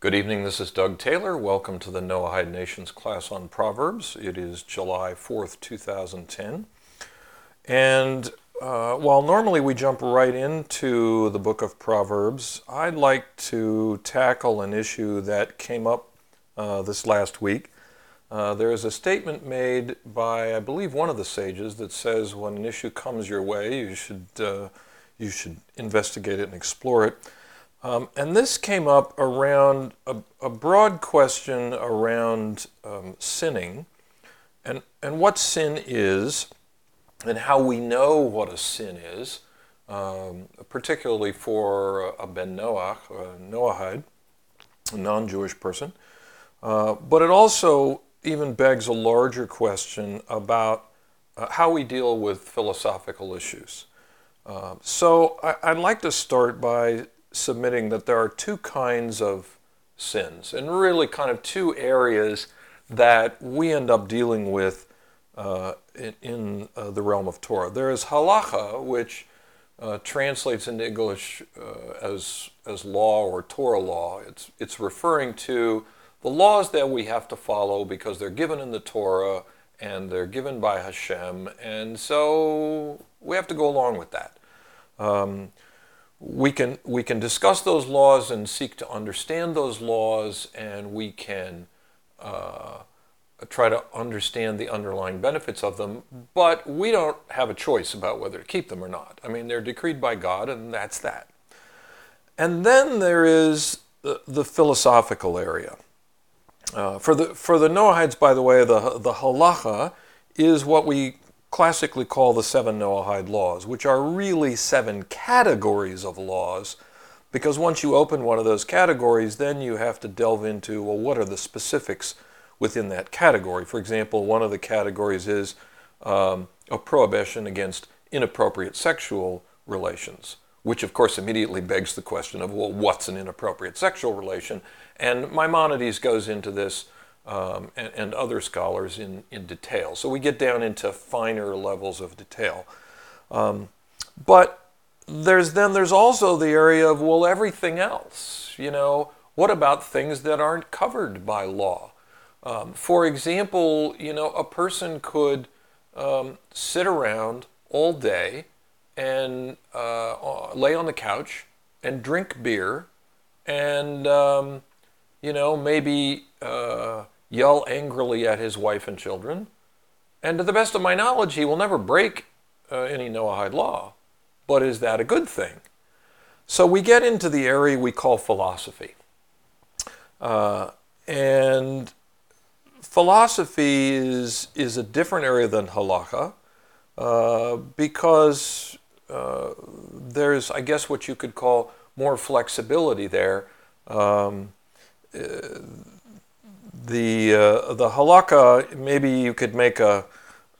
Good evening, this is Doug Taylor. Welcome to the Noahide Nations class on Proverbs. It is July 4th, 2010. And uh, while normally we jump right into the book of Proverbs, I'd like to tackle an issue that came up uh, this last week. Uh, there is a statement made by, I believe, one of the sages that says when an issue comes your way, you should, uh, you should investigate it and explore it. Um, and this came up around a, a broad question around um, sinning and, and what sin is and how we know what a sin is, um, particularly for a ben Noach, a Noahide, a non Jewish person. Uh, but it also even begs a larger question about uh, how we deal with philosophical issues. Uh, so I, would like to start by submitting that there are two kinds of sins, and really kind of two areas that we end up dealing with uh, in, in uh, the realm of Torah. There is halacha, which uh, translates into English uh, as, as law or Torah law. It's, it's referring to the laws that we have to follow because they're given in the Torah and they're given by Hashem, and so we have to go along with that. Um, we can we can discuss those laws and seek to understand those laws, and we can uh, try to understand the underlying benefits of them. But we don't have a choice about whether to keep them or not. I mean, they're decreed by God, and that's that. And then there is the, the philosophical area. Uh, for the for the Noahides, by the way, the the halacha is what we classically call the seven Noahide laws, which are really seven categories of laws, because once you open one of those categories, then you have to delve into, well, what are the specifics within that category? For example, one of the categories is um, a prohibition against inappropriate sexual relations, which of course immediately begs the question of, well, what's an inappropriate sexual relation? And Maimonides goes into this um, and, and, other scholars in, in detail. So we get down into finer levels of detail. Um, but there's then there's also the area of well everything else. You know, what about things that aren't covered by law? Um, for example, you know, a person could um, sit around all day and uh, lay on the couch and drink beer and um, you know maybe uh, yell angrily at his wife and children. And to the best of my knowledge, he will never break uh, any Noahide law. But is that a good thing? So we get into the area we call philosophy. Uh, and philosophy is, is a different area than halakha uh, because uh, there's, I guess, what you could call more flexibility there. Um, uh, the uh, the halakha maybe you could make a,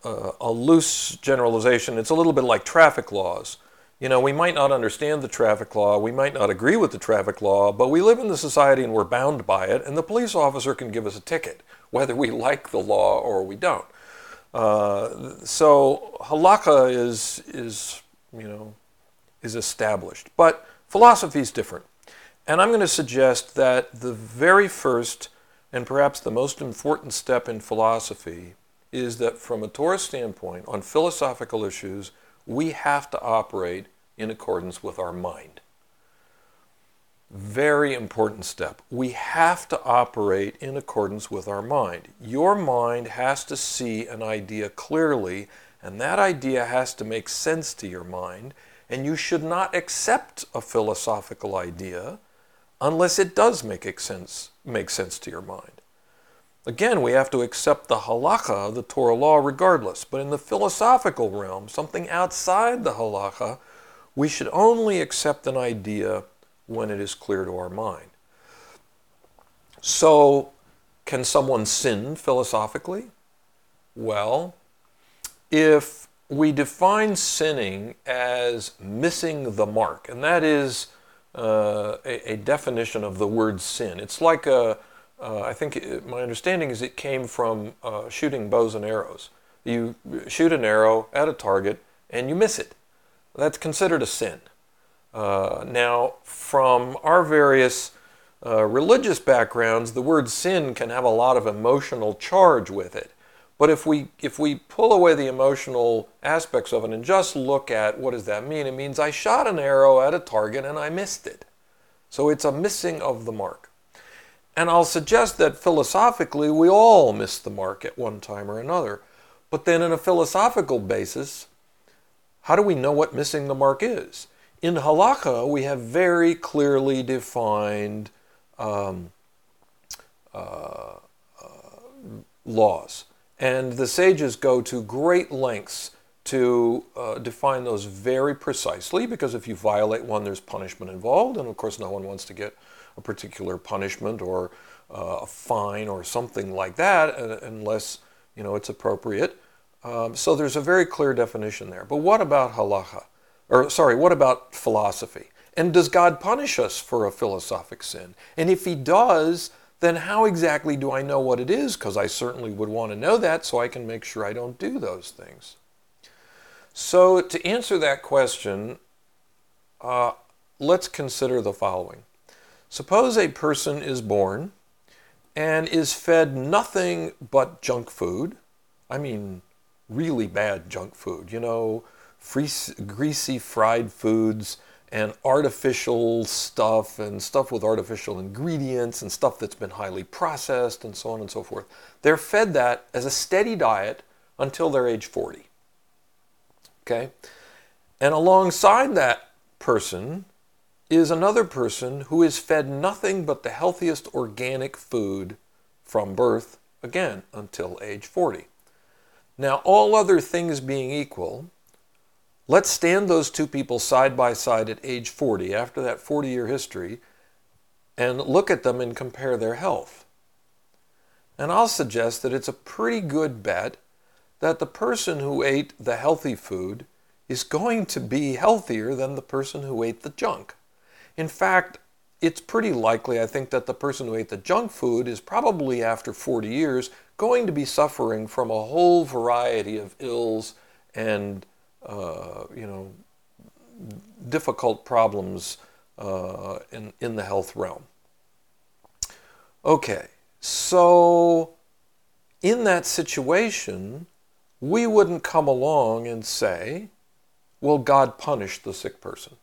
a, a loose generalization. It's a little bit like traffic laws. You know, we might not understand the traffic law, we might not agree with the traffic law, but we live in the society and we're bound by it, and the police officer can give us a ticket, whether we like the law or we don't. Uh, so halakha is is you know is established, but philosophy is different, and I'm going to suggest that the very first and perhaps the most important step in philosophy is that from a Torah standpoint, on philosophical issues, we have to operate in accordance with our mind. Very important step. We have to operate in accordance with our mind. Your mind has to see an idea clearly, and that idea has to make sense to your mind, and you should not accept a philosophical idea unless it does make sense, make sense to your mind. Again, we have to accept the halacha, the Torah law, regardless. But in the philosophical realm, something outside the halacha, we should only accept an idea when it is clear to our mind. So, can someone sin philosophically? Well, if we define sinning as missing the mark, and that is uh, a, definition of the word sin. It's like a, uh, I think it, my understanding is it came from uh, shooting bows and arrows. You shoot an arrow at a target and you miss it. That's considered a sin. Uh, now, from our various uh, religious backgrounds, the word sin can have a lot of emotional charge with it. But if we if we pull away the emotional aspects of it and just look at what does that mean? It means I shot an arrow at a target and I missed it. So it's a missing of the mark. And I'll suggest that philosophically we all miss the mark at one time or another. But then in a philosophical basis, how do we know what missing the mark is? In halakha, we have very clearly defined um, uh, uh, laws. And the sages go to great lengths to uh, define those very precisely because if you violate one, there's punishment involved. And of course, no one wants to get a particular punishment or uh, a fine or something like that uh, unless you know it's appropriate. Um, so there's a very clear definition there. But what about halacha? Or sorry, what about philosophy? And does God punish us for a philosophic sin? And if He does, then how exactly do I know what it is? Because I certainly would want to know that so I can make sure I don't do those things. So, to answer that question, uh, let's consider the following. Suppose a person is born and is fed nothing but junk food. I mean, really bad junk food, you know, free, greasy fried foods and artificial stuff and stuff with artificial ingredients and stuff that's been highly processed and so on and so forth. They're fed that as a steady diet until they're age 40. Okay? And alongside that person is another person who is fed nothing but the healthiest organic food from birth, again, until age 40. Now, all other things being equal, Let's stand those two people side by side at age 40, after that 40 year history, and look at them and compare their health. And I'll suggest that it's a pretty good bet that the person who ate the healthy food is going to be healthier than the person who ate the junk. In fact, it's pretty likely, I think, that the person who ate the junk food is probably after 40 years going to be suffering from a whole variety of ills and uh, you know, difficult problems uh, in, in the health realm. Okay, so in that situation, we wouldn't come along and say, well, God punished the sick person.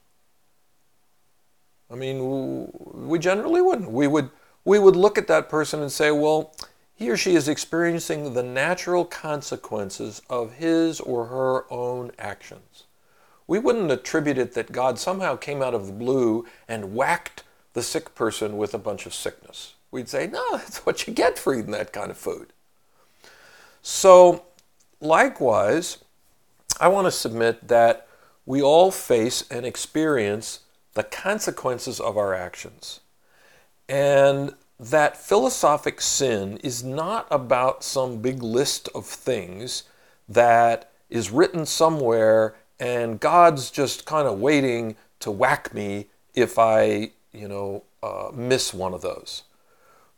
I mean, we generally wouldn't. We would, we would look at that person and say, well, he or she is experiencing the natural consequences of his or her own actions. We wouldn't attribute it that God somehow came out of the blue and whacked the sick person with a bunch of sickness. We'd say, no, that's what you get for eating that kind of food. So, likewise, I want to submit that we all face and experience the consequences of our actions. And that philosophic sin is not about some big list of things that is written somewhere and God's just kind of waiting to whack me if I, you know, uh, miss one of those.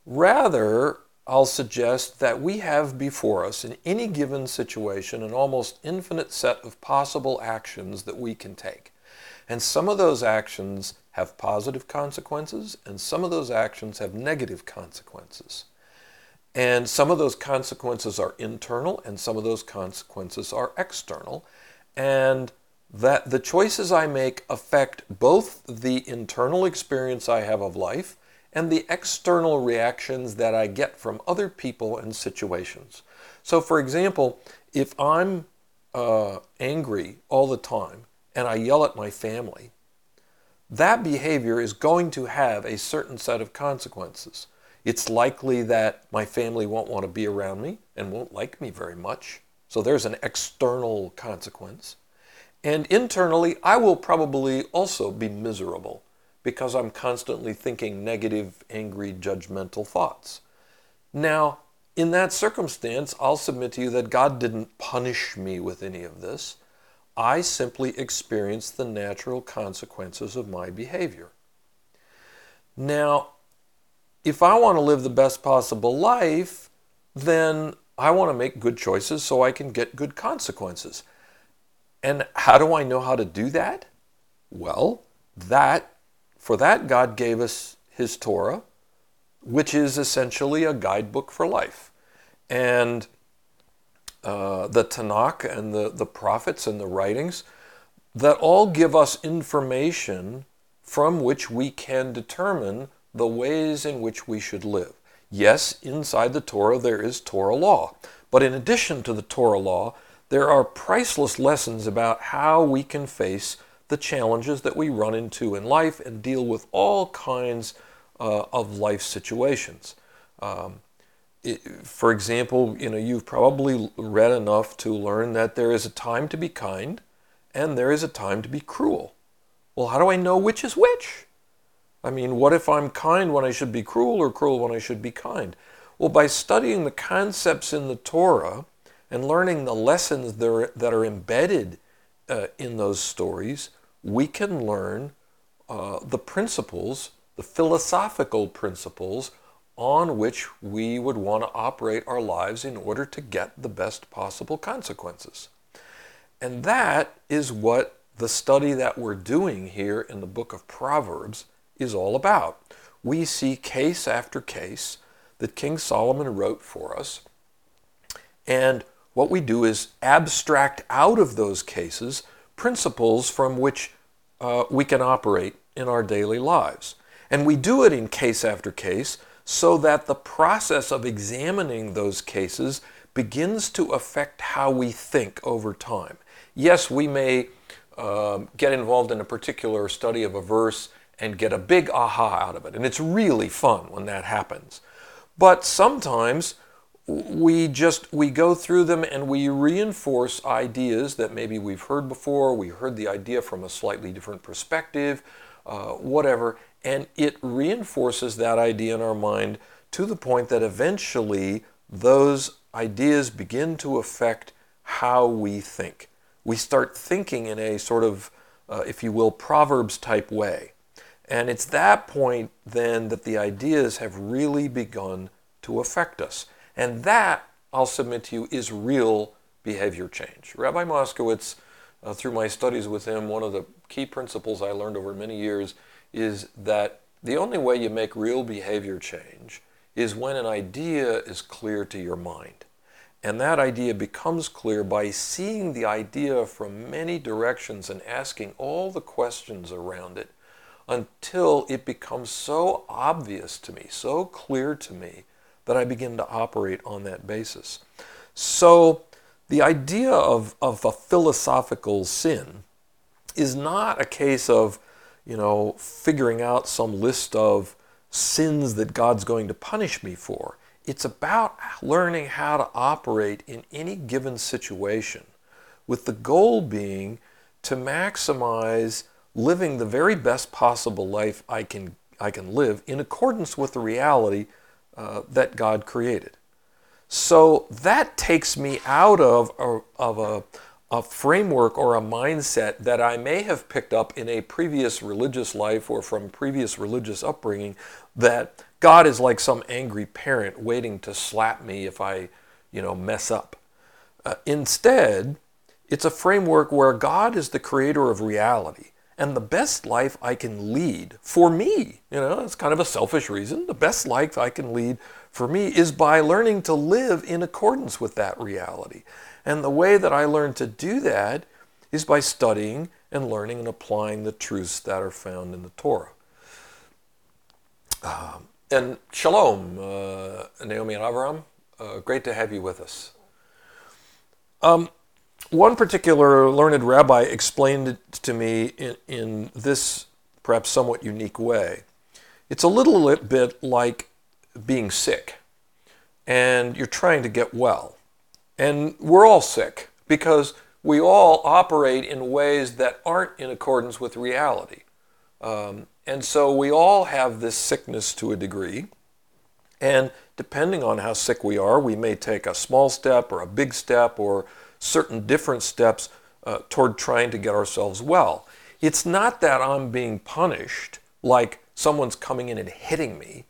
Rather, I'll suggest that we have before us in any given situation an almost infinite set of possible actions that we can take. And some of those actions have positive consequences, and some of those actions have negative consequences. And some of those consequences are internal, and some of those consequences are external. And that the choices I make affect both the internal experience I have of life and the external reactions that I get from other people and situations. So, for example, if I'm uh, angry all the time and I yell at my family, that behavior is going to have a certain set of consequences. It's likely that my family won't want to be around me and won't like me very much. So there's an external consequence. And internally, I will probably also be miserable because I'm constantly thinking negative, angry, judgmental thoughts. Now, in that circumstance, I'll submit to you that God didn't punish me with any of this. I simply experience the natural consequences of my behavior. Now, if I want to live the best possible life, then I want to make good choices so I can get good consequences. And how do I know how to do that? Well, that for that God gave us his Torah which is essentially a guidebook for life. And uh, the Tanakh and the, the prophets and the writings that all give us information from which we can determine the ways in which we should live. Yes, inside the Torah there is Torah law, but in addition to the Torah law, there are priceless lessons about how we can face the challenges that we run into in life and deal with all kinds uh, of life situations. Um, for example, you know, you've probably read enough to learn that there is a time to be kind and there is a time to be cruel. Well, how do I know which is which? I mean, what if I'm kind when I should be cruel or cruel when I should be kind? Well, by studying the concepts in the Torah and learning the lessons that are, embedded uh, in those stories, we can learn uh, the principles, the philosophical principles on which we would want to operate our lives in order to get the best possible consequences. And that is what the study that we're doing here in the book of Proverbs is all about. We see case after case that King Solomon wrote for us. And what we do is abstract out of those cases principles from which uh, we can operate in our daily lives. And we do it in case after case so that the process of examining those cases begins to affect how we think over time. Yes, we may uh, get involved in a particular study of a verse and get a big aha out of it, and it's really fun when that happens. But sometimes we just we go through them and we reinforce ideas that maybe we've heard before we heard the idea from a slightly different perspective uh, whatever and it reinforces that idea in our mind to the point that eventually those ideas begin to affect how we think. We start thinking in a sort of uh, if you will proverbs type way. And it's that point then that the ideas have really begun to affect us. And that, I'll submit to you, is real behavior change. Rabbi Moskowitz, uh, through my studies with him, one of the key principles I learned over many years is that the only way you make real behavior change is when an idea is clear to your mind. And that idea becomes clear by seeing the idea from many directions and asking all the questions around it until it becomes so obvious to me, so clear to me, that I begin to operate on that basis. So the idea of, of a philosophical sin is not a case of, you know, figuring out some list of sins that God's going to punish me for. It's about learning how to operate in any given situation with the goal being to maximize living the very best possible life I can, I can live in accordance with the reality uh, that God created. So that takes me out of a, of a, a framework or a mindset that I may have picked up in a previous religious life or from previous religious upbringing that God is like some angry parent waiting to slap me if I, you know, mess up. Uh, instead, it's a framework where God is the creator of reality and the best life I can lead for me, you know, it's kind of a selfish reason. The best life I can lead for me is by learning to live in accordance with that reality. And the way that I learn to do that is by studying and learning and applying the truths that are found in the Torah. Um, and shalom, uh, Naomi and Avram. Uh, great to have you with us. Um, one particular learned rabbi explained it to me in, in this perhaps somewhat unique way. It's a little bit like being sick and you're trying to get well. And we're all sick because we all operate in ways that aren't in accordance with reality. Um, and so we all have this sickness to a degree. And depending on how sick we are, we may take a small step or a big step or certain different steps uh, toward trying to get ourselves well. It's not that I'm being punished like someone's coming in and hitting me.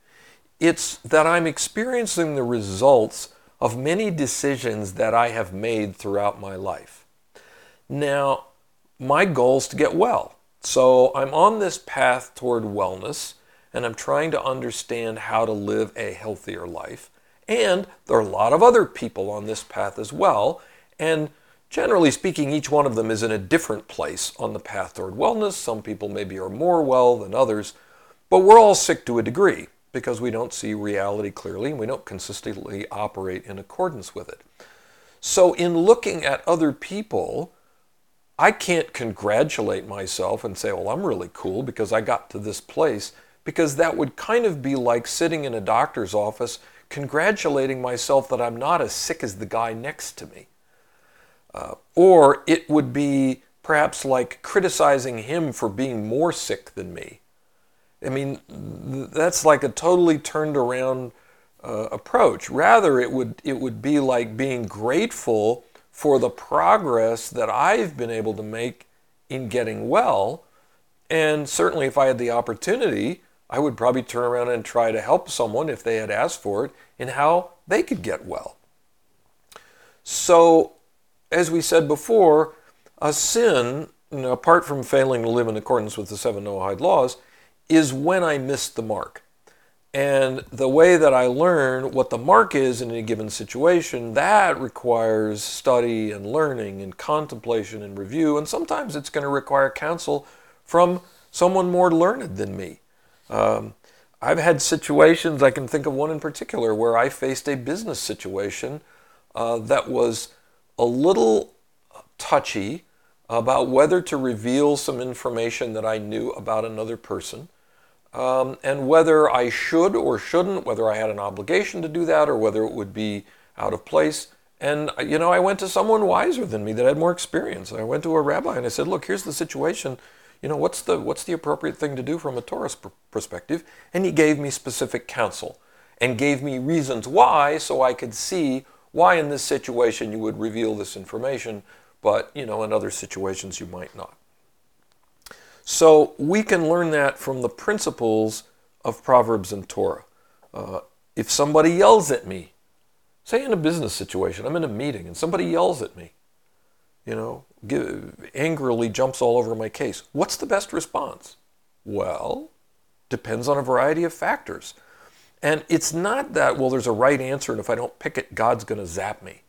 It's that I'm experiencing the results of many decisions that I have made throughout my life. Now, my goal is to get well. So I'm on this path toward wellness, and I'm trying to understand how to live a healthier life. And there are a lot of other people on this path as well. And generally speaking, each one of them is in a different place on the path toward wellness. Some people maybe are more well than others, but we're all sick to a degree because we don't see reality clearly and we don't consistently operate in accordance with it. So, in looking at other people, I can't congratulate myself and say, well, I'm really cool because I got to this place, because that would kind of be like sitting in a doctor's office congratulating myself that I'm not as sick as the guy next to me. Uh, or it would be perhaps like criticizing him for being more sick than me. I mean, that's like a totally turned around uh, approach. Rather, it would it would be like being grateful for the progress that I've been able to make in getting well. And certainly, if I had the opportunity, I would probably turn around and try to help someone if they had asked for it in how they could get well. So, as we said before, a sin, you know, apart from failing to live in accordance with the seven Noahide laws, is when I missed the mark. And the way that I learn what the mark is in a given situation, that requires study and learning and contemplation and review. And sometimes it's going to require counsel from someone more learned than me. Um, I've had situations, I can think of one in particular, where I faced a business situation uh, that was a little touchy about whether to reveal some information that I knew about another person um, and whether I should or shouldn't, whether I had an obligation to do that or whether it would be out of place. And, you know, I went to someone wiser than me that had more experience. I went to a rabbi and I said, look, here's the situation. You know, what's the, what's the appropriate thing to do from a Torah pr- perspective? And he gave me specific counsel and gave me reasons why so I could see why in this situation you would reveal this information, but, you know, in other situations you might not. So we can learn that from the principles of Proverbs and Torah. Uh, if somebody yells at me, say in a business situation, I'm in a meeting and somebody yells at me, you know, give, angrily jumps all over my case, what's the best response? Well, depends on a variety of factors. And it's not that, well, there's a right answer, and if I don't pick it, God's going to zap me.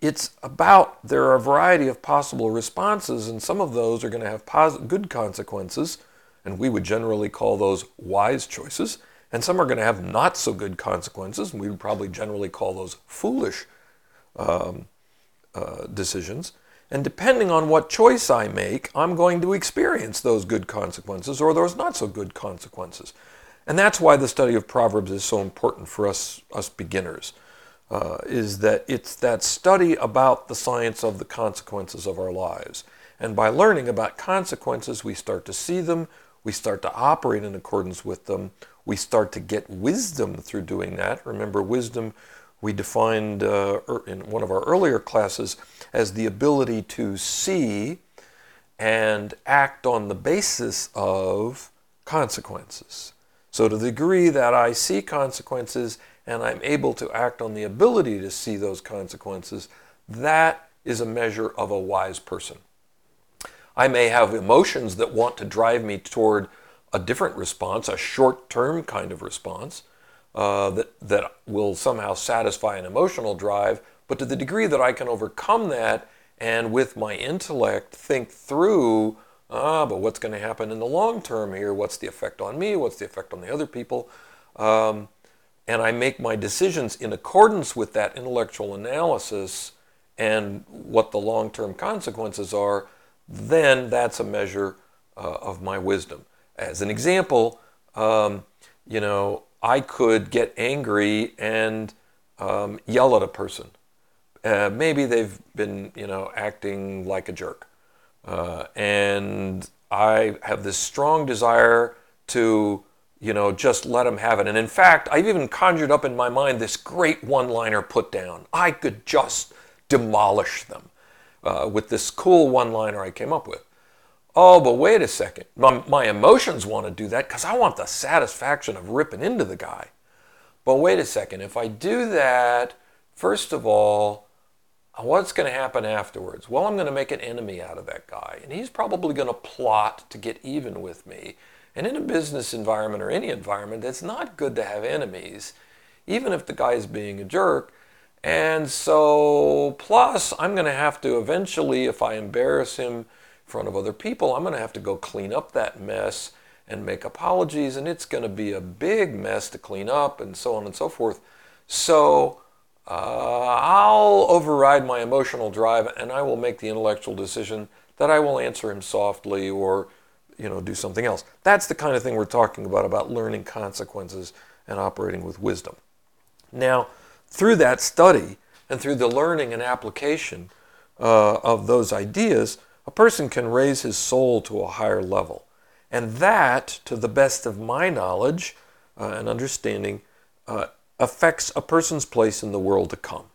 It's about there are a variety of possible responses, and some of those are going to have good consequences, and we would generally call those wise choices, and some are going to have not so good consequences, and we would probably generally call those foolish um, uh, decisions. And depending on what choice I make, I'm going to experience those good consequences or those not so good consequences. And that's why the study of Proverbs is so important for us, us beginners uh, is that it's that study about the science of the consequences of our lives. And by learning about consequences, we start to see them, we start to operate in accordance with them, we start to get wisdom through doing that. Remember, wisdom we defined uh, er, in one of our earlier classes as the ability to see and act on the basis of consequences. So, to the degree that I see consequences and I'm able to act on the ability to see those consequences, that is a measure of a wise person. I may have emotions that want to drive me toward a different response, a short term kind of response uh, that, that will somehow satisfy an emotional drive, but to the degree that I can overcome that and with my intellect think through, ah, but what's going to happen in the long term here? What's the effect on me? What's the effect on the other people? Um, and I make my decisions in accordance with that intellectual analysis and what the long term consequences are, then that's a measure uh, of my wisdom. As an example, um, you know, I could get angry and um, yell at a person. Uh, maybe they've been, you know, acting like a jerk. Uh, and I have this strong desire to you know, just let them have it. And in fact, I've even conjured up in my mind this great one liner put down. I could just demolish them uh, with this cool one liner I came up with. Oh, but wait a second. My, my emotions want to do that because I want the satisfaction of ripping into the guy. But wait a second. If I do that, first of all, what's going to happen afterwards? Well, I'm going to make an enemy out of that guy. And he's probably going to plot to get even with me And in a business environment or any environment, it's not good to have enemies, even if the guy is being a jerk. And so, plus, I'm going to have to eventually, if I embarrass him in front of other people, I'm going to have to go clean up that mess and make apologies, and it's going to be a big mess to clean up, and so on and so forth. So, uh, I'll override my emotional drive and I will make the intellectual decision that I will answer him softly or you know do something else. That's the kind of thing we're talking about about learning consequences and operating with wisdom. Now, through that study and through the learning and application uh, of those ideas, a person can raise his soul to a higher level. And that, to the best of my knowledge uh, and understanding, uh, affects a person's place in the world to come.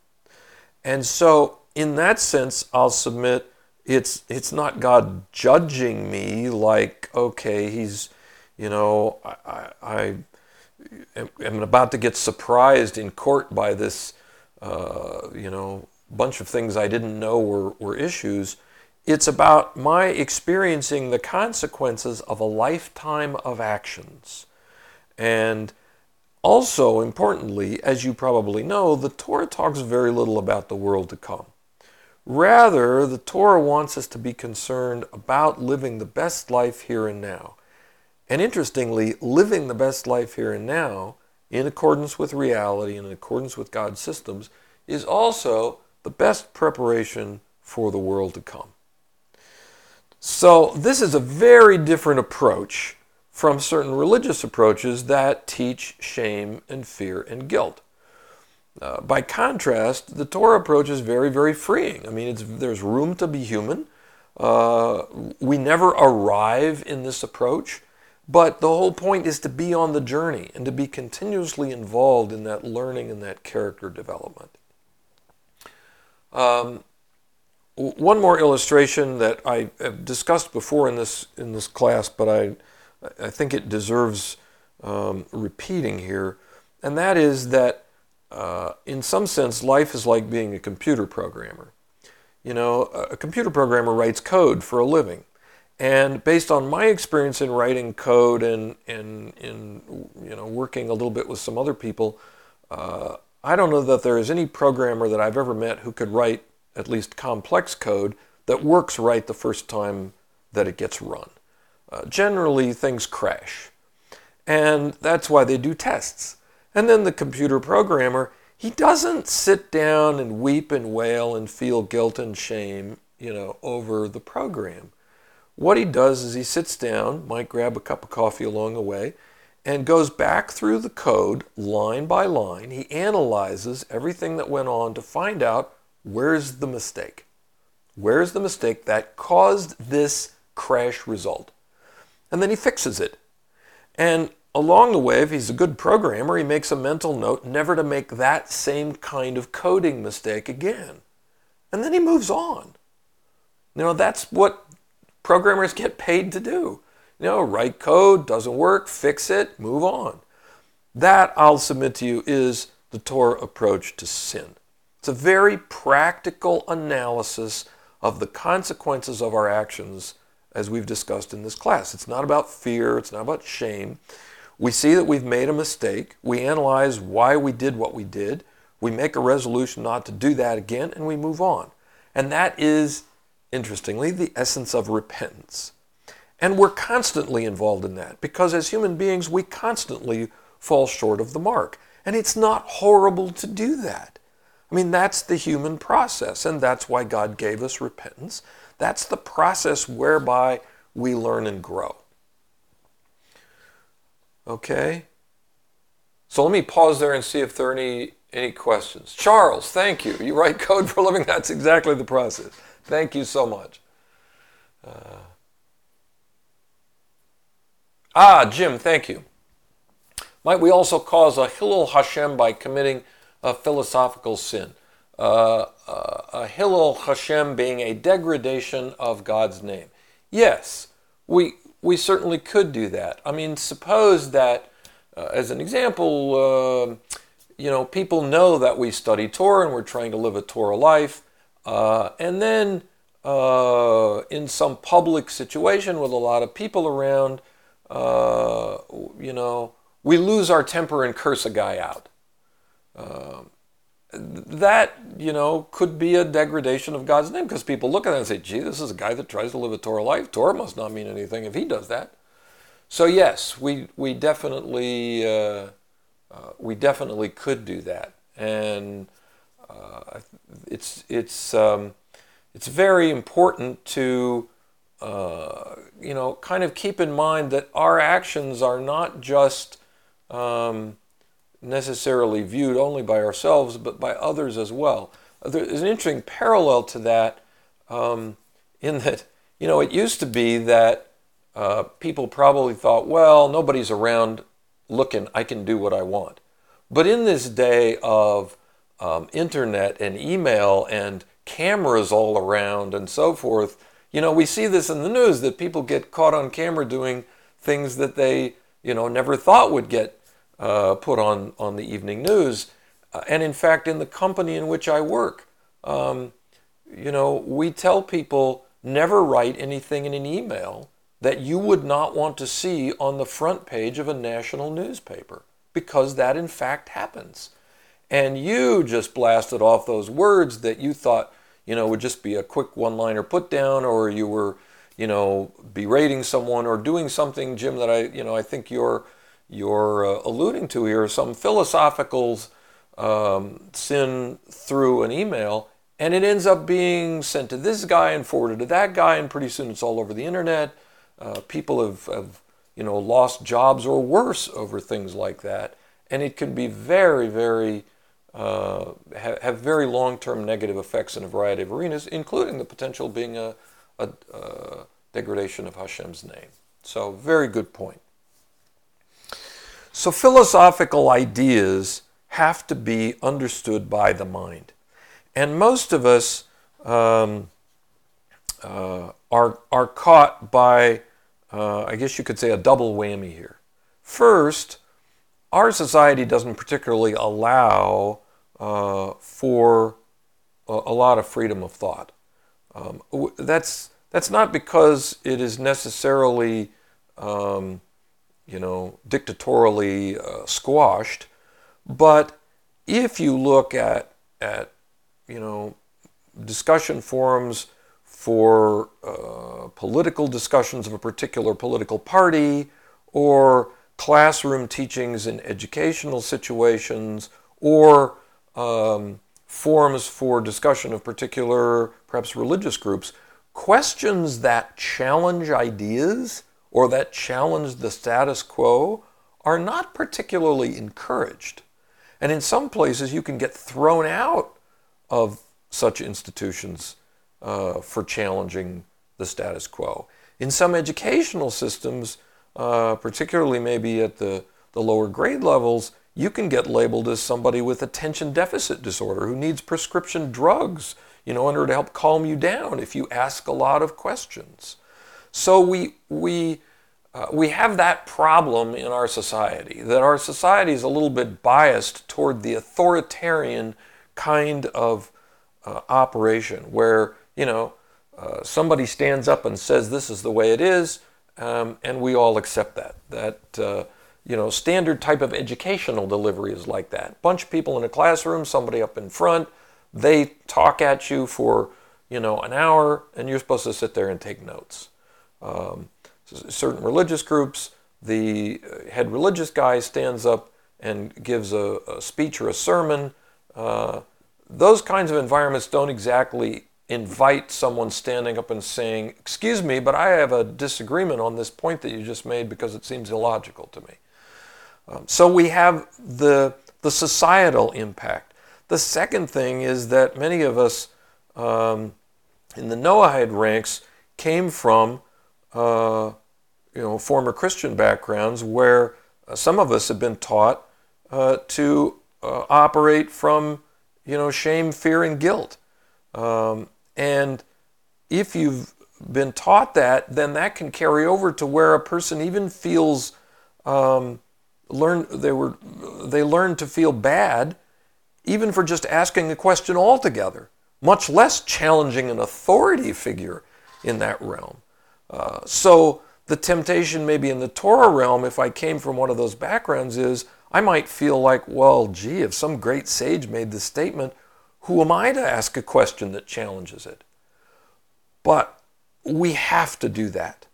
And so, in that sense, I'll submit it's it's not God judging me like okay he's you know I, I, am about to get surprised in court by this uh, you know bunch of things I didn't know were, were issues. It's about my experiencing the consequences of a lifetime of actions. And also, importantly, as you probably know, the Torah talks very little about the world to come. Rather, the Torah wants us to be concerned about living the best life here and now. And interestingly, living the best life here and now, in accordance with reality and in accordance with God's systems, is also the best preparation for the world to come. So, this is a very different approach from certain religious approaches that teach shame and fear and guilt. Uh, by contrast, the Torah approach is very, very freeing. I mean, there's room to be human. Uh, we never arrive in this approach, but the whole point is to be on the journey and to be continuously involved in that learning and that character development. Um, one more illustration that I have discussed before in this in this class, but I I think it deserves um, repeating here, and that is that uh, in some sense, life is like being a computer programmer. You know, a computer programmer writes code for a living. And based on my experience in writing code and, and in you know, working a little bit with some other people, uh, I don't know that there is any programmer that I've ever met who could write at least complex code that works right the first time that it gets run. Uh, generally, things crash. And that's why they do tests. And then the computer programmer, he doesn't sit down and weep and wail and feel guilt and shame, you know, over the program. What he does is he sits down, might grab a cup of coffee along the way, and goes back through the code line by line. He analyzes everything that went on to find out where's the mistake. Where's the mistake that caused this crash result? And then he fixes it. And along the way, if he's a good programmer, he makes a mental note never to make that same kind of coding mistake again. And then he moves on. You know, that's what programmers get paid to do. You know, write code, doesn't work, fix it, move on. That, I'll submit to you, is the Torah approach to sin. It's a very practical analysis of the consequences of our actions as we've discussed in this class. It's not about fear, it's not about shame. We see that we've made a mistake. We analyze why we did what we did. We make a resolution not to do that again, and we move on. And that is, interestingly, the essence of repentance. And we're constantly involved in that because as human beings, we constantly fall short of the mark. And it's not horrible to do that. I mean, that's the human process, and that's why God gave us repentance. That's the process whereby we learn and grow. Okay? So let me pause there and see if there are any, any questions. Charles, thank you. You write code for a living? That's exactly the process. Thank you so much. Uh, ah, Jim, thank you. Might we also cause a Chillul Hashem by committing a philosophical sin? Uh, uh, a Chillul Hashem being a degradation of God's name. Yes, we, we certainly could do that. I mean, suppose that, uh, as an example, uh, you know, people know that we study Torah and we're trying to live a Torah life, uh, and then uh, in some public situation with a lot of people around, uh, you know, we lose our temper and curse a guy out. Uh, that, you know, could be a degradation of God's name because people look at that and say, gee, this is a guy that tries to live a Torah life. Torah must not mean anything if he does that. So yes, we, we definitely, uh, uh, we definitely could do that. And uh, it's, it's, um, it's very important to, uh, you know, kind of keep in mind that our actions are not just um, necessarily viewed only by ourselves, but by others as well. There's an interesting parallel to that um, in that, you know, it used to be that uh, people probably thought, well, nobody's around looking, I can do what I want. But in this day of um, internet and email and cameras all around and so forth, you know, we see this in the news that people get caught on camera doing things that they, you know, never thought would get uh, put on, on the evening news. Uh, and in fact, in the company in which I work, um, you know, we tell people never write anything in an email that you would not want to see on the front page of a national newspaper because that in fact happens. And you just blasted off those words that you thought, you know, would just be a quick one liner put down or you were, you know, berating someone or doing something, Jim, that I, you know, I think you're, you're uh, alluding to here, some philosophical um, sin through an email, and it ends up being sent to this guy and forwarded to that guy, and pretty soon it's all over the internet. Uh, people have, have, you know, lost jobs or worse over things like that, and it can be very, very uh, ha- have very long-term negative effects in a variety of arenas, including the potential being a, a, a degradation of Hashem's name. So, very good point. So, philosophical ideas have to be understood by the mind. And most of us um, uh, are, are caught by, uh, I guess you could say, a double whammy here. First, our society doesn't particularly allow uh, for a, a, lot of freedom of thought. Um, that's, that's not because it is necessarily um, you know, dictatorially uh, squashed. But if you look at, at you know, discussion forums for uh, political discussions of a particular political party or classroom teachings in educational situations or um, forums for discussion of particular, perhaps religious groups, questions that challenge ideas or that challenge the status quo are not particularly encouraged. And in some places, you can get thrown out of such institutions uh, for challenging the status quo. In some educational systems, uh, particularly maybe at the, the lower grade levels, you can get labeled as somebody with attention deficit disorder who needs prescription drugs, you know, in order to help calm you down if you ask a lot of questions. So we, we, uh, we have that problem in our society, that our society is a little bit biased toward the authoritarian kind of uh, operation where, you know, uh, somebody stands up and says this is the way it is, um, and we all accept that. That, uh, you know, standard type of educational delivery is like that. Bunch of people in a classroom, somebody up in front, they talk at you for, you know, an hour, and you're supposed to sit there and take notes. Um, certain religious groups, the head religious guy stands up and gives a, a speech or a sermon. Uh, those kinds of environments don't exactly invite someone standing up and saying, Excuse me, but I have a disagreement on this point that you just made because it seems illogical to me. Um, so we have the, the societal impact. The second thing is that many of us um, in the Noahide ranks came from uh, you know, former Christian backgrounds where uh, some of us have been taught uh, to uh, operate from, you know, shame, fear, and guilt. Um, and if you've been taught that, then that can carry over to where a person even feels um, learn they were they learn to feel bad, even for just asking a question altogether, much less challenging an authority figure in that realm. Uh, so The temptation, maybe in the Torah realm, if I came from one of those backgrounds, is I might feel like, well, gee, if some great sage made this statement, who am I to ask a question that challenges it? But we have to do that.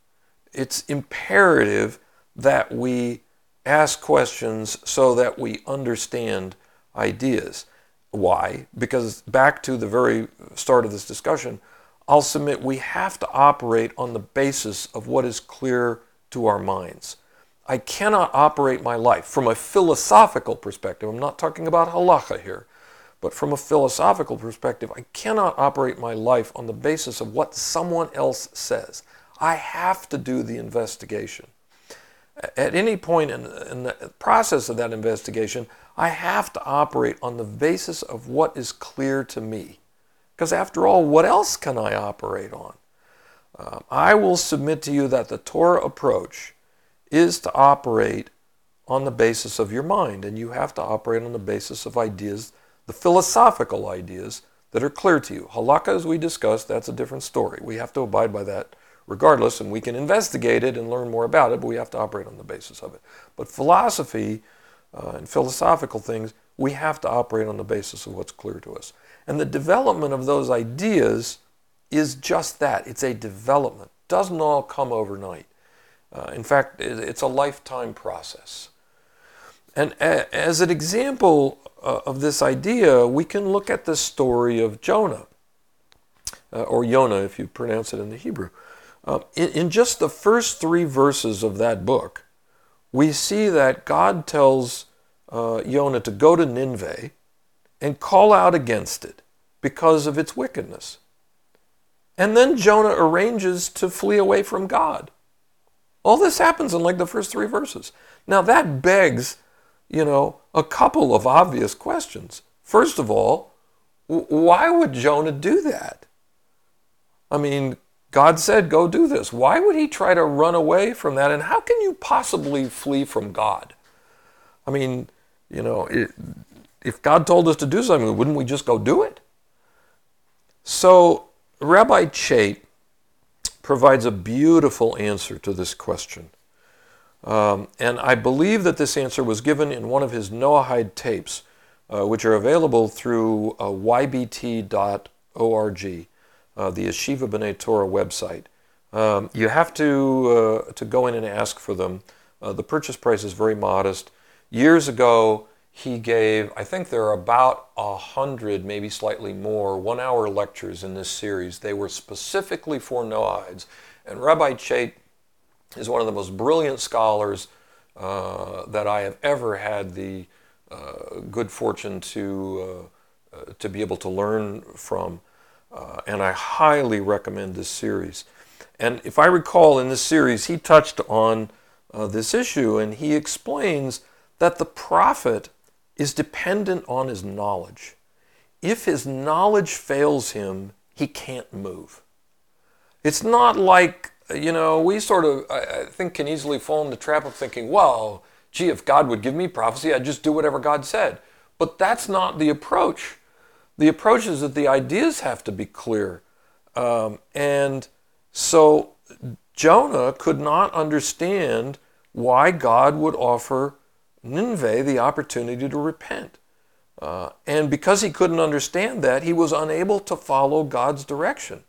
It's imperative that we ask questions so that we understand ideas. Why? Because back to the very start of this discussion, I'll submit we have to operate on the basis of what is clear to our minds. I cannot operate my life from a philosophical perspective. I'm not talking about halacha here, but from a philosophical perspective, I cannot operate my life on the basis of what someone else says. I have to do the investigation. At any point in, in the process of that investigation, I have to operate on the basis of what is clear to me. Because after all, what else can I operate on? Um, I will submit to you that the Torah approach is to operate on the basis of your mind, and you have to operate on the basis of ideas, the philosophical ideas that are clear to you. Halakha, as we discussed, that's a different story. We have to abide by that regardless, and we can investigate it and learn more about it, but we have to operate on the basis of it. But philosophy uh, and philosophical things, we have to operate on the basis of what's clear to us. And the development of those ideas is just that it's a development. Doesn't all come overnight. Uh, in fact, it's a lifetime process. And a, as an example uh, of this idea, we can look at the story of Jonah, uh, or Yonah if you pronounce it in the Hebrew. Uh, in, in just the first three verses of that book, we see that God tells uh, Jonah to go to Nineveh and call out against it because of its wickedness. And then Jonah arranges to flee away from God. All this happens in like the first three verses. Now that begs, you know, a couple of obvious questions. First of all, why would Jonah do that? I mean, God said, go do this. Why would he try to run away from that? And how can you possibly flee from God? I mean, you know, it, if God told us to do something, wouldn't we just go do it? So, Rabbi Chait provides a beautiful answer to this question. Um, and I believe that this answer was given in one of his Noahide tapes, uh, which are available through uh, ybt.org, uh, the Yeshiva B'nai Torah website. Um, you have to, uh, to go in and ask for them. Uh, the purchase price is very modest. Years ago, he gave, I think there are about a hundred, maybe slightly more, one hour lectures in this series. They were specifically for Noahides. And Rabbi Chait is one of the most brilliant scholars uh, that I have ever had the uh, good fortune to, uh, uh to be able to learn from. Uh, and I highly recommend this series. And if I recall in this series, he touched on uh, this issue and he explains that the prophet is dependent on his knowledge. If his knowledge fails him, he can't move. It's not like, you know, we sort of, I, think, can easily fall in the trap of thinking, well, gee, if God would give me prophecy, I'd just do whatever God said. But that's not the approach. The approach is that the ideas have to be clear. Um, and so Jonah could not understand why God would offer Nineveh the opportunity to repent. Uh, and because he couldn't understand that, he was unable to follow God's direction.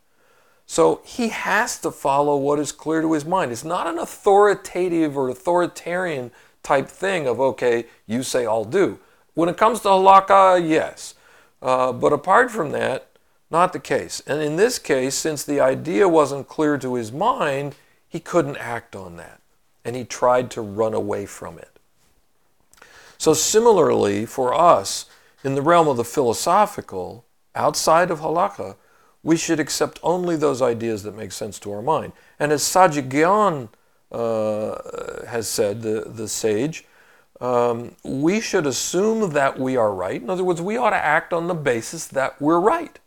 So he has to follow what is clear to his mind. It's not an authoritative or authoritarian type thing of, okay, you say I'll do. When it comes to halakha, yes. Uh, but apart from that, not the case. And in this case, since the idea wasn't clear to his mind, he couldn't act on that. And he tried to run away from it. So, similarly, for us, in the realm of the philosophical, outside of halakha, we should accept only those ideas that make sense to our mind. And as Saadia uh, has said, the, the sage, um, we should assume that we are right. In other words, we ought to act on the basis that we're right.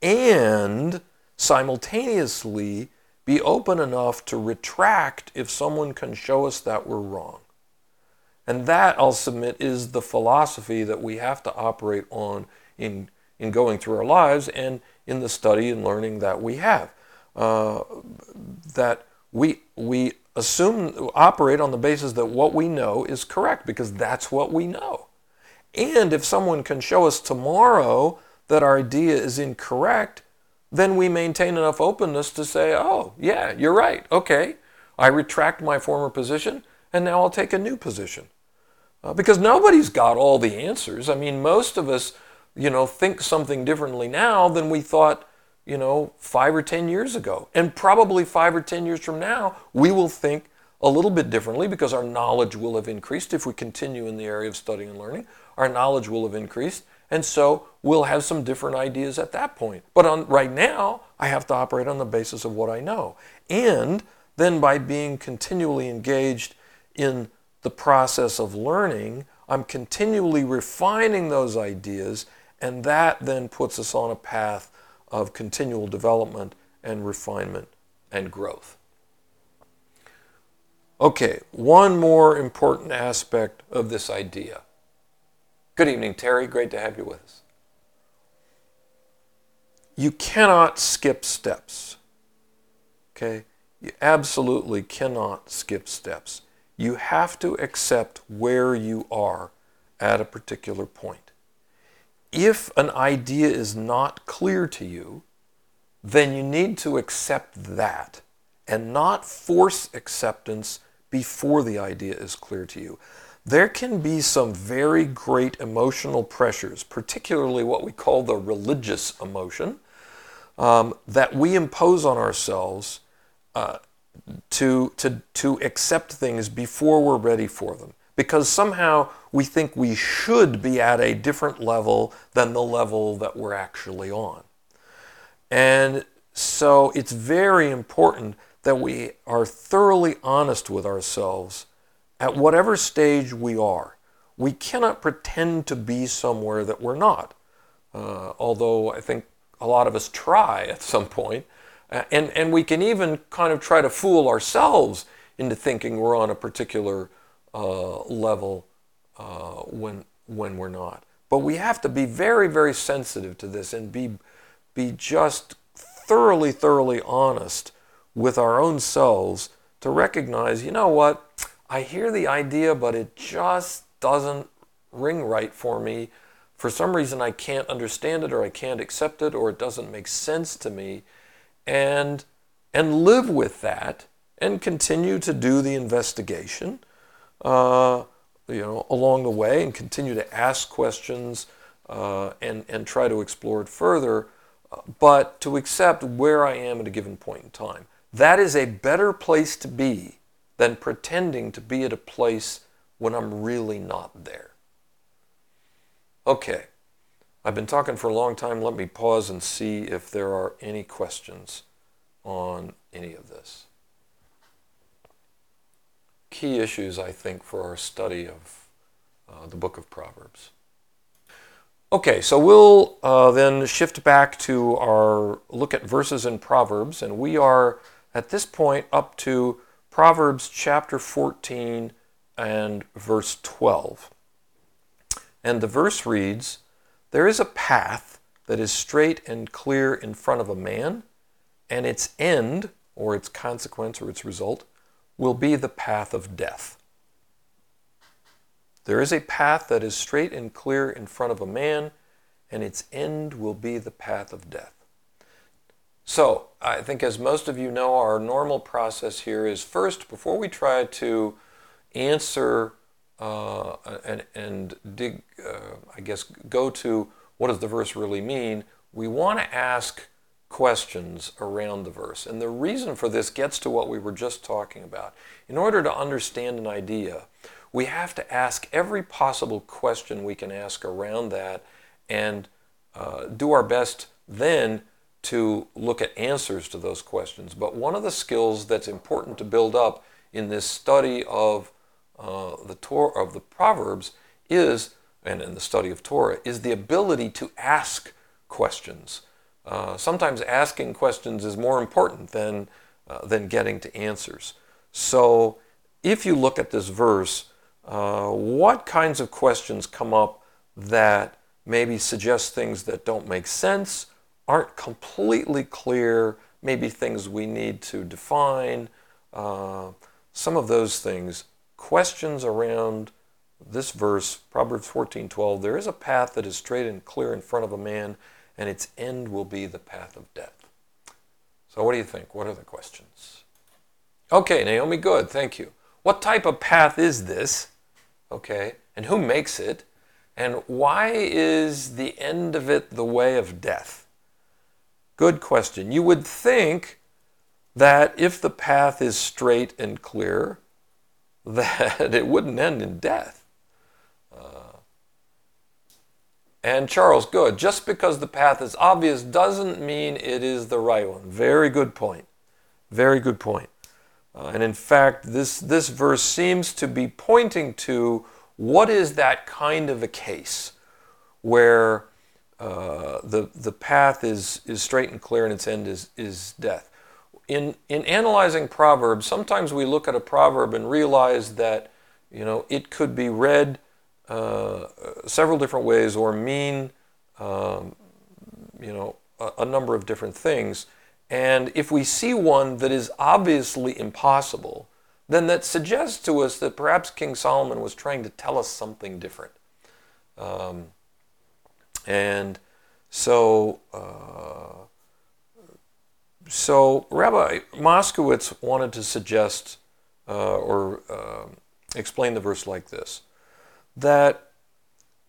And simultaneously be open enough to retract if someone can show us that we're wrong. And that, I'll submit, is the philosophy that we have to operate on in, in going through our lives and in the study and learning that we have. Uh, that we, we assume operate on the basis that what we know is correct because that's what we know. And if someone can show us tomorrow that our idea is incorrect, then we maintain enough openness to say, oh, yeah, you're right. Okay, I retract my former position and now I'll take a new position. Uh, because nobody's got all the answers. I mean, most of us, you know, think something differently now than we thought, you know, five or 10 years ago. And probably five or 10 years from now, we will think a little bit differently because our knowledge will have increased if we continue in the area of studying and learning. Our knowledge will have increased and so we'll have some different ideas at that point. But on, right now, I have to operate on the basis of what I know. And then by being continually engaged in the process of learning, I'm continually refining those ideas, and that then puts us on a path of continual development and refinement and growth. Okay, one more important aspect of this idea Good evening, Terry. Great to have you with us. You cannot skip steps. Okay? You absolutely cannot skip steps. You have to accept where you are at a particular point. If an idea is not clear to you, then you need to accept that and not force acceptance before the idea is clear to you there can be some very great emotional pressures, particularly what we call the religious emotion, um, that we impose on ourselves uh, to, to, to accept things before we're ready for them. Because somehow we think we should be at a different level than the level that we're actually on. And so it's very important that we are thoroughly honest with ourselves at whatever stage we are. We cannot pretend to be somewhere that we're not, uh, although I think a lot of us try at some point. Uh, and, and we can even kind of try to fool ourselves into thinking we're on a particular uh, level uh, when, when we're not. But we have to be very, very sensitive to this and be, be just thoroughly, thoroughly honest with our own selves to recognize, you know what? I hear the idea, but it just doesn't ring right for me. For some reason, I can't understand it, or I can't accept it, or it doesn't make sense to me. And, and live with that and continue to do the investigation uh, you know, along the way and continue to ask questions uh, and, and try to explore it further, but to accept where I am at a given point in time. That is a better place to be than pretending to be at a place when I'm really not there. Okay, I've been talking for a long time. Let me pause and see if there are any questions on any of this. Key issues, I think, for our study of uh, the book of Proverbs. Okay, so we'll uh, then shift back to our look at verses in Proverbs, and we are at this point up to Proverbs chapter 14 and verse 12. And the verse reads There is a path that is straight and clear in front of a man, and its end, or its consequence, or its result, will be the path of death. There is a path that is straight and clear in front of a man, and its end will be the path of death. So, I think as most of you know, our normal process here is first, before we try to answer uh, and, and, dig, uh, I guess, go to what does the verse really mean, we want to ask questions around the verse. And the reason for this gets to what we were just talking about. In order to understand an idea, we have to ask every possible question we can ask around that and uh, do our best then to look at answers to those questions. But one of the skills that's important to build up in this study of uh, the Torah, of the Proverbs is, and in the study of Torah, is the ability to ask questions. Uh, sometimes asking questions is more important than, uh, than getting to answers. So if you look at this verse, uh, what kinds of questions come up that maybe suggest things that don't make sense aren't completely clear, maybe things we need to define, uh, some of those things, questions around this verse, Proverbs 14:12, there is a path that is straight and clear in front of a man, and its end will be the path of death. So what do you think? What are the questions? Okay, Naomi, good, thank you. What type of path is this? Okay, and who makes it? And why is the end of it the way of death? Good question. You would think that if the path is straight and clear, that it wouldn't end in death. Uh, and Charles, good. Just because the path is obvious doesn't mean it is the right one. Very good point. Very good point. Uh, and in fact, this, this verse seems to be pointing to what is that kind of a case where uh, the, the path is, is straight and clear and its end is, is death in, in analyzing proverbs, sometimes we look at a proverb and realize that you know it could be read uh, several different ways or mean um, you know a, a number of different things. And if we see one that is obviously impossible, then that suggests to us that perhaps King Solomon was trying to tell us something different. Um, and so uh, so Rabbi Moskowitz wanted to suggest uh, or uh, explain the verse like this that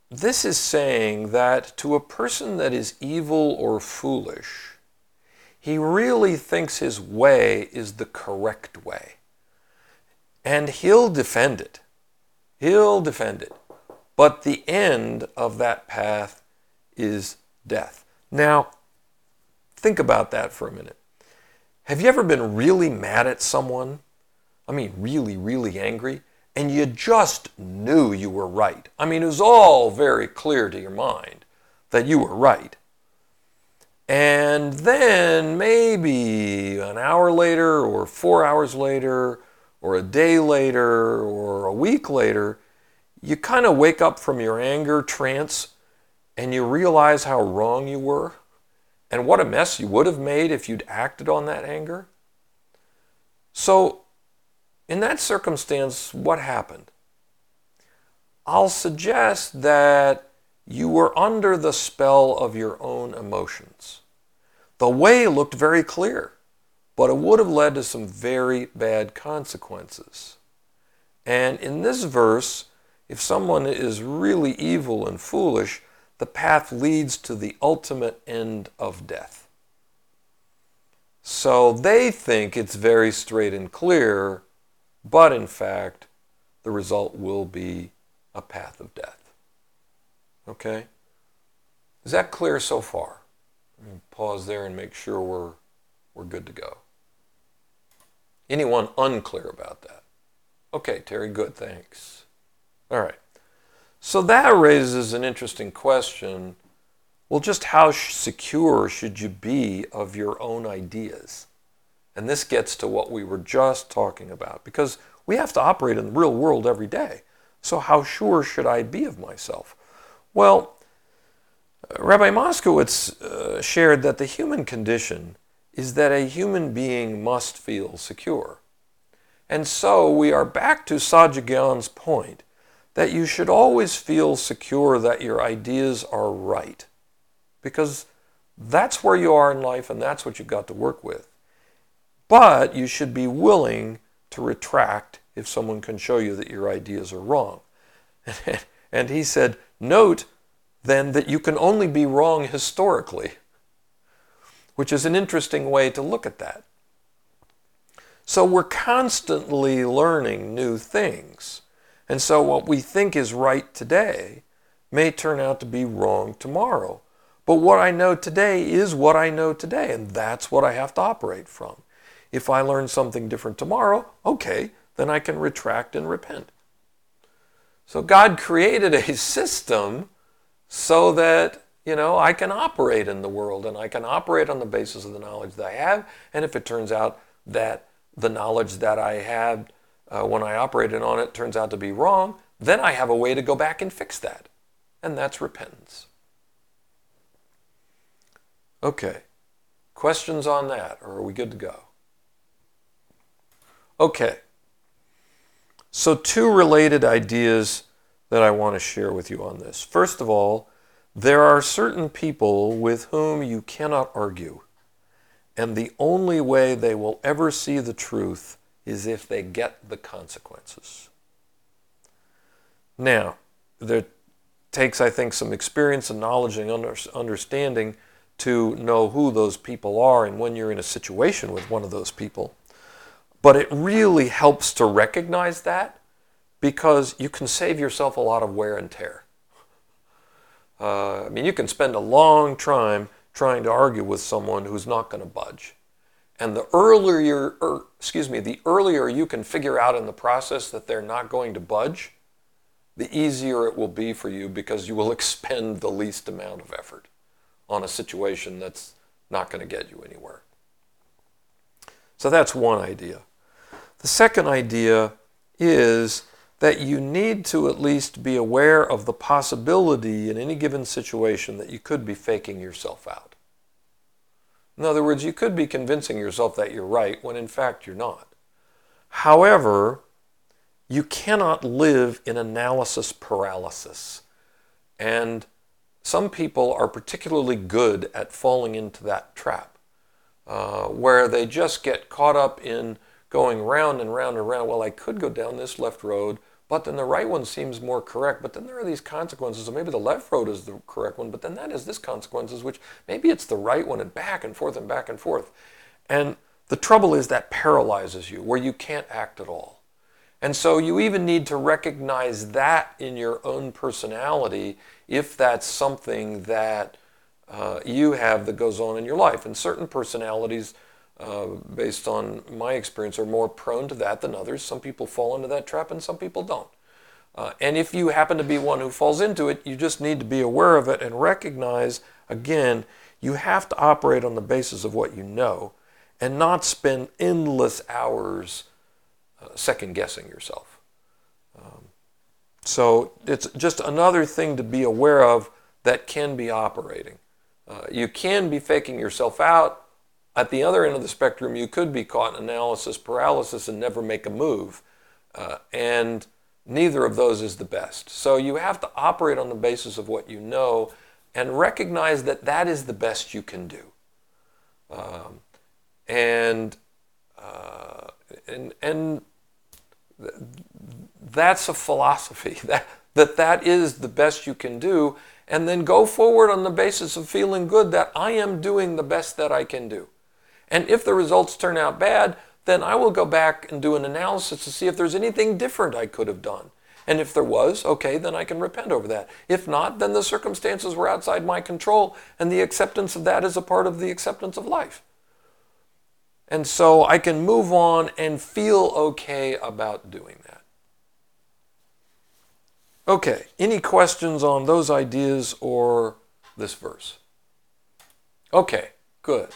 this is saying that to a person that is evil or foolish, he really thinks his way is the correct way. And he'll defend it. He'll defend it. But the end of that path is death. Now, think about that for a minute. Have you ever been really mad at someone? I mean, really, really angry? And you just knew you were right. I mean, it was all very clear to your mind that you were right. And then maybe an hour later, or four hours later, or a day later, or a week later, you kind of wake up from your anger trance and you realize how wrong you were. And what a mess you would have made if you'd acted on that anger. So, in that circumstance, what happened? I'll suggest that you were under the spell of your own emotions. The way looked very clear, but it would have led to some very bad consequences. And in this verse, if someone is really evil and foolish, the path leads to the ultimate end of death. So they think it's very straight and clear, but in fact, the result will be a path of death. Okay? Is that clear so far? pause there and make sure we're, we're good to go. Anyone unclear about that? Okay, Terry, good, thanks. All right. So that raises an interesting question. Well, just how secure should you be of your own ideas? And this gets to what we were just talking about because we have to operate in the real world every day. So, how sure should I be of myself? Well, Rabbi Moskowitz uh, shared that the human condition is that a human being must feel secure. And so we are back to Saadia Gaon's point that you should always feel secure that your ideas are right. Because that's where you are in life and that's what you've got to work with. But you should be willing to retract if someone can show you that your ideas are wrong. and he said, note then that you can only be wrong historically, which is an interesting way to look at that. So we're constantly learning new things. And so what we think is right today may turn out to be wrong tomorrow. But what I know today is what I know today, and that's what I have to operate from. If I learn something different tomorrow, okay, then I can retract and repent. So God created a system so that, you know, I can operate in the world and I can operate on the basis of the knowledge that I have. And if it turns out that the knowledge that I have uh, when I operated on it turns out to be wrong, then I have a way to go back and fix that. And that's repentance. Okay. Questions on that, or are we good to go? Okay. So, two related ideas that I want to share with you on this. First of all, there are certain people with whom you cannot argue, and the only way they will ever see the truth is if they get the consequences. Now, there takes, I think, some experience and knowledge and understanding to know who those people are and when you're in a situation with one of those people. But it really helps to recognize that because you can save yourself a lot of wear and tear. Uh, I mean, you can spend a long time trying to argue with someone who's not going to budge. And the earlier, er, excuse me, the earlier you can figure out in the process that they're not going to budge, the easier it will be for you because you will expend the least amount of effort on a situation that's not going to get you anywhere. So that's one idea. The second idea is that you need to at least be aware of the possibility in any given situation that you could be faking yourself out. In other words, you could be convincing yourself that you're right when in fact you're not. However, you cannot live in analysis paralysis. And some people are particularly good at falling into that trap, uh, where they just get caught up in going round and round and round. Well, I could go down this left road, but then the right one seems more correct. But then there are these consequences, so maybe the left road is the correct one, but then that is this consequences, which maybe it's the right one, and back and forth and back and forth. And the trouble is that paralyzes you, where you can't act at all. And so you even need to recognize that in your own personality if that's something that uh, you have that goes on in your life. And certain personalities, uh, based on my experience, are more prone to that than others. Some people fall into that trap and some people don't. Uh, and if you happen to be one who falls into it, you just need to be aware of it and recognize, again, you have to operate on the basis of what you know and not spend endless hours second guessing yourself. Um, so it's just another thing to be aware of that can be operating. Uh, you can be faking yourself out. At the other end of the spectrum, you could be caught in analysis paralysis and never make a move. Uh, and neither of those is the best. So you have to operate on the basis of what you know and recognize that that is the best you can do. Um, and, uh, and, and that's a philosophy that, that that is the best you can do and then go forward on the basis of feeling good that I am doing the best that I can do. And if the results turn out bad, then I will go back and do an analysis to see if there's anything different I could have done. And if there was, okay, then I can repent over that. If not, then the circumstances were outside my control, and the acceptance of that is a part of the acceptance of life. And so I can move on and feel okay about doing that. Okay, any questions on those ideas or this verse? Okay, good.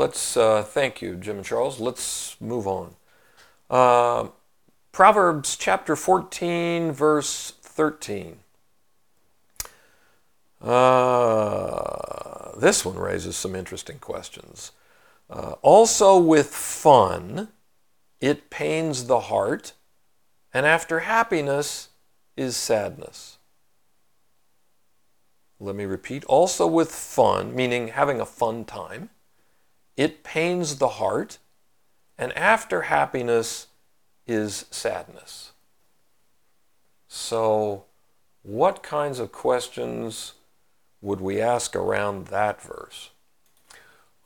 Let's uh, thank you, Jim and Charles. Let's move on. Uh, Proverbs chapter 14, verse 13. Uh, this one raises some interesting questions. Uh, also, with fun, it pains the heart, and after happiness is sadness. Let me repeat. Also, with fun, meaning having a fun time, it pains the heart, and after happiness is sadness. So, what kinds of questions would we ask around that verse?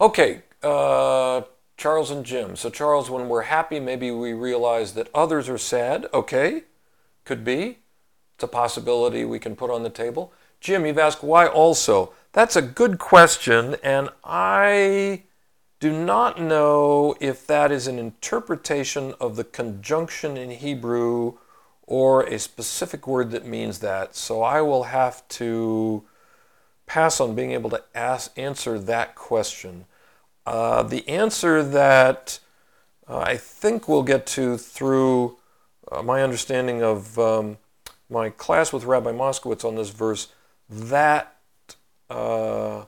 Okay, uh, Charles and Jim. So, Charles, when we're happy, maybe we realize that others are sad. Okay, could be. It's a possibility we can put on the table. Jim, you've asked why also. That's a good question, and I do not know if that is an interpretation of the conjunction in Hebrew or a specific word that means that. So I will have to pass on being able to ask, answer that question. Uh, the answer that uh, I think we'll get to through uh, my understanding of um, my class with Rabbi Moskowitz on this verse, that uh,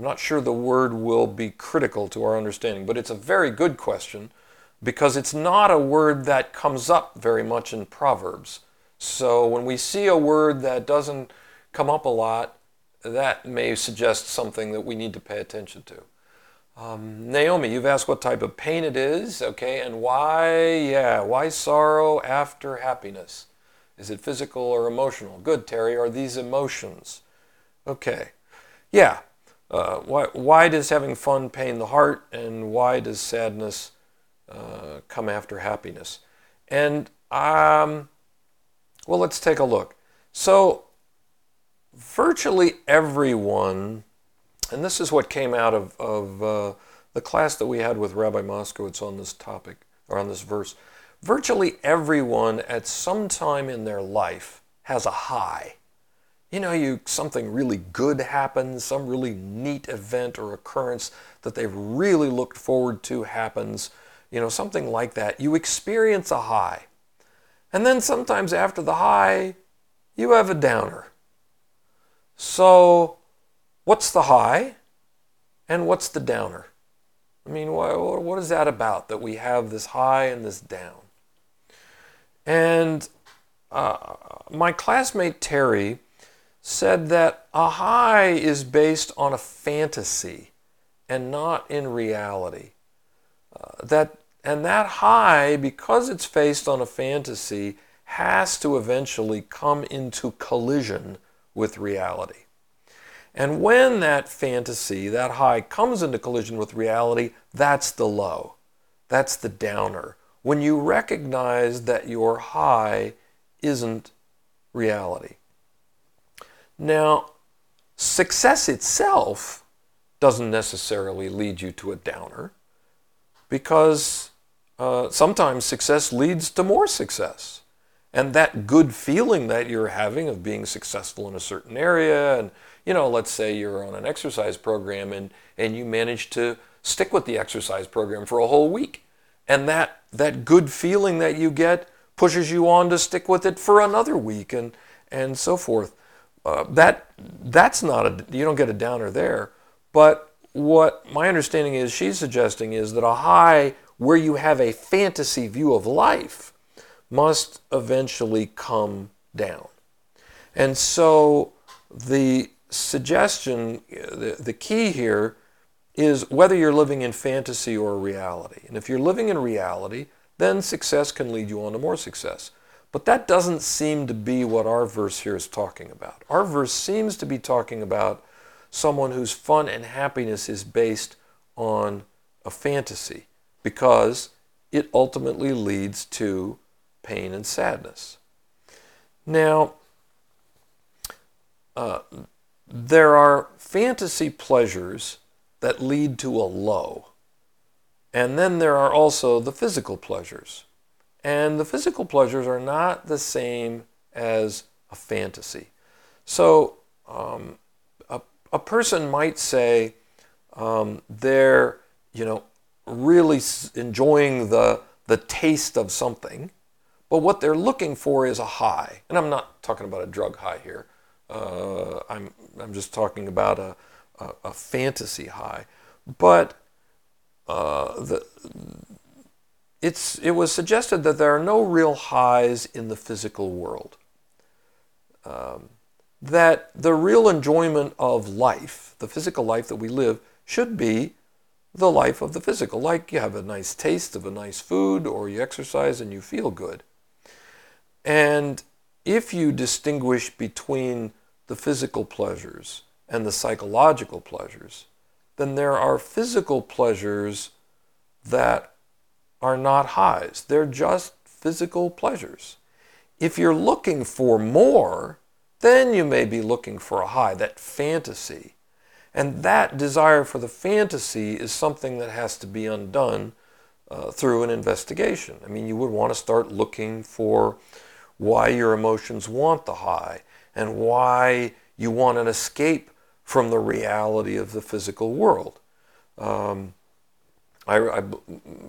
I'm not sure the word will be critical to our understanding, but it's a very good question because it's not a word that comes up very much in Proverbs. So when we see a word that doesn't come up a lot, that may suggest something that we need to pay attention to. Um, Naomi, you've asked what type of pain it is, okay, and why, yeah, why sorrow after happiness? Is it physical or emotional? Good, Terry, are these emotions? Okay, yeah. Uh, why, why does having fun pain the heart, and why does sadness uh, come after happiness? And, um, well, let's take a look. So, virtually everyone and this is what came out of, of uh, the class that we had with Rabbi Moskowitz on this topic, or on this verse. Virtually everyone at some time in their life has a high. You know, you something really good happens, some really neat event or occurrence that they've really looked forward to happens, you know, something like that. You experience a high. And then sometimes after the high, you have a downer. So what's the high and what's the downer? I mean, what, is that about that we have this high and this down? And uh, my classmate Terry said that a high is based on a fantasy and not in reality. Uh, that and that high, because it's based on a fantasy, has to eventually come into collision with reality. And when that fantasy, that high, comes into collision with reality, that's the low. That's the downer. When you recognize that your high isn't reality. Now, success itself doesn't necessarily lead you to a downer because uh, sometimes success leads to more success. And that good feeling that you're having of being successful in a certain area and you know, let's say you're on an exercise program and, and you manage to stick with the exercise program for a whole week. And that, that good feeling that you get pushes you on to stick with it for another week and, and so forth. Uh, that, that's not a, you don't get a downer there. But what my understanding is she's suggesting is that a high where you have a fantasy view of life must eventually come down. And so the suggestion, the, the key here is whether you're living in fantasy or reality. And if you're living in reality, then success can lead you on to more success. But that doesn't seem to be what our verse here is talking about. Our verse seems to be talking about someone whose fun and happiness is based on a fantasy because it ultimately leads to pain and sadness. Now, uh, there are fantasy pleasures that lead to a low. And then there are also the physical pleasures. And the physical pleasures are not the same as a fantasy. So um, a, a person might say um, they're, you know, really enjoying the, the taste of something, but what they're looking for is a high. And I'm not talking about a drug high here. Uh, I'm, I'm just talking about a, a, a fantasy high. But uh, the, it's, it was suggested that there are no real highs in the physical world. Um, that the real enjoyment of life, the physical life that we live, should be the life of the physical. Like you have a nice taste of a nice food, or you exercise and you feel good. And if you distinguish between the physical pleasures and the psychological pleasures, then there are physical pleasures that are not highs. They're just physical pleasures. If you're looking for more, then you may be looking for a high, that fantasy. And that desire for the fantasy is something that has to be undone uh, through an investigation. I mean, you would want to start looking for why your emotions want the high and why you want an escape from the reality of the physical world. Um, I, I,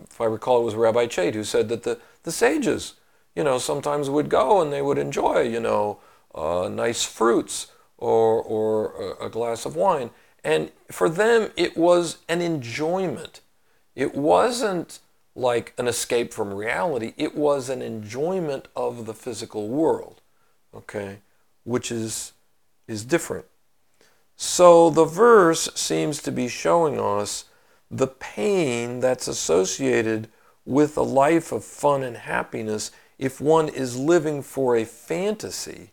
if I recall, it was Rabbi Chait who said that the, the sages, you know, sometimes would go and they would enjoy, you know, uh, nice fruits or, or a, a glass of wine. And for them, it was an enjoyment. It wasn't like an escape from reality. It was an enjoyment of the physical world, okay, which is, is different. So the verse seems to be showing us the pain that's associated with a life of fun and happiness if one is living for a fantasy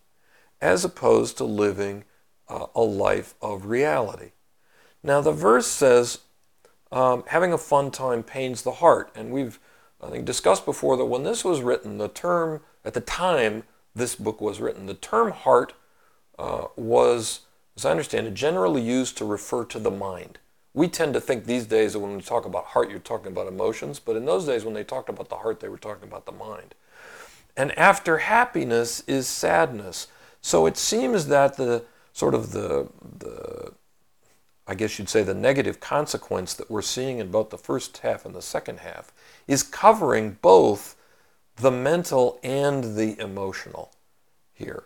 as opposed to living uh, a life of reality. Now, the verse says, um, having a fun time pains the heart. And we've, I think, discussed before that when this was written, the term, at the time this book was written, the term heart uh, was, as I understand it, generally used to refer to the mind. We tend to think these days that when we talk about heart, you're talking about emotions, but in those days when they talked about the heart, they were talking about the mind. And after happiness is sadness. So it seems that the sort of the, the I guess you'd say the negative consequence that we're seeing in both the first half and the second half is covering both the mental and the emotional here.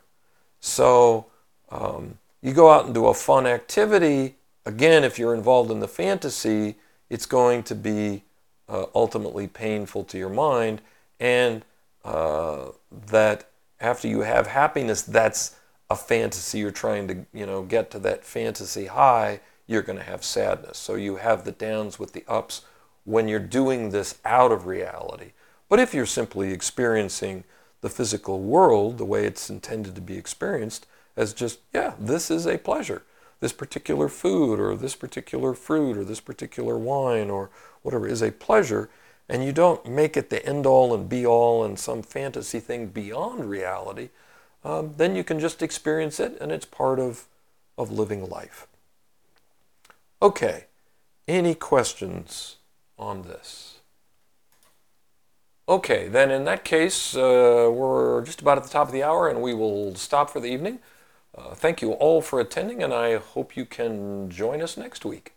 So um, you go out and do a fun activity. Again, if you're involved in the fantasy, it's going to be uh, ultimately painful to your mind, and uh, that after you have happiness, that's a fantasy. You're trying to, you know, get to that fantasy high you're going to have sadness. So you have the downs with the ups when you're doing this out of reality. But if you're simply experiencing the physical world the way it's intended to be experienced, as just, yeah, this is a pleasure. This particular food or this particular fruit or this particular wine or whatever is a pleasure, and you don't make it the end all and be all and some fantasy thing beyond reality, um, then you can just experience it and it's part of, of living life. Okay, any questions on this? Okay, then in that case, uh, we're just about at the top of the hour and we will stop for the evening. Uh, thank you all for attending, and I hope you can join us next week.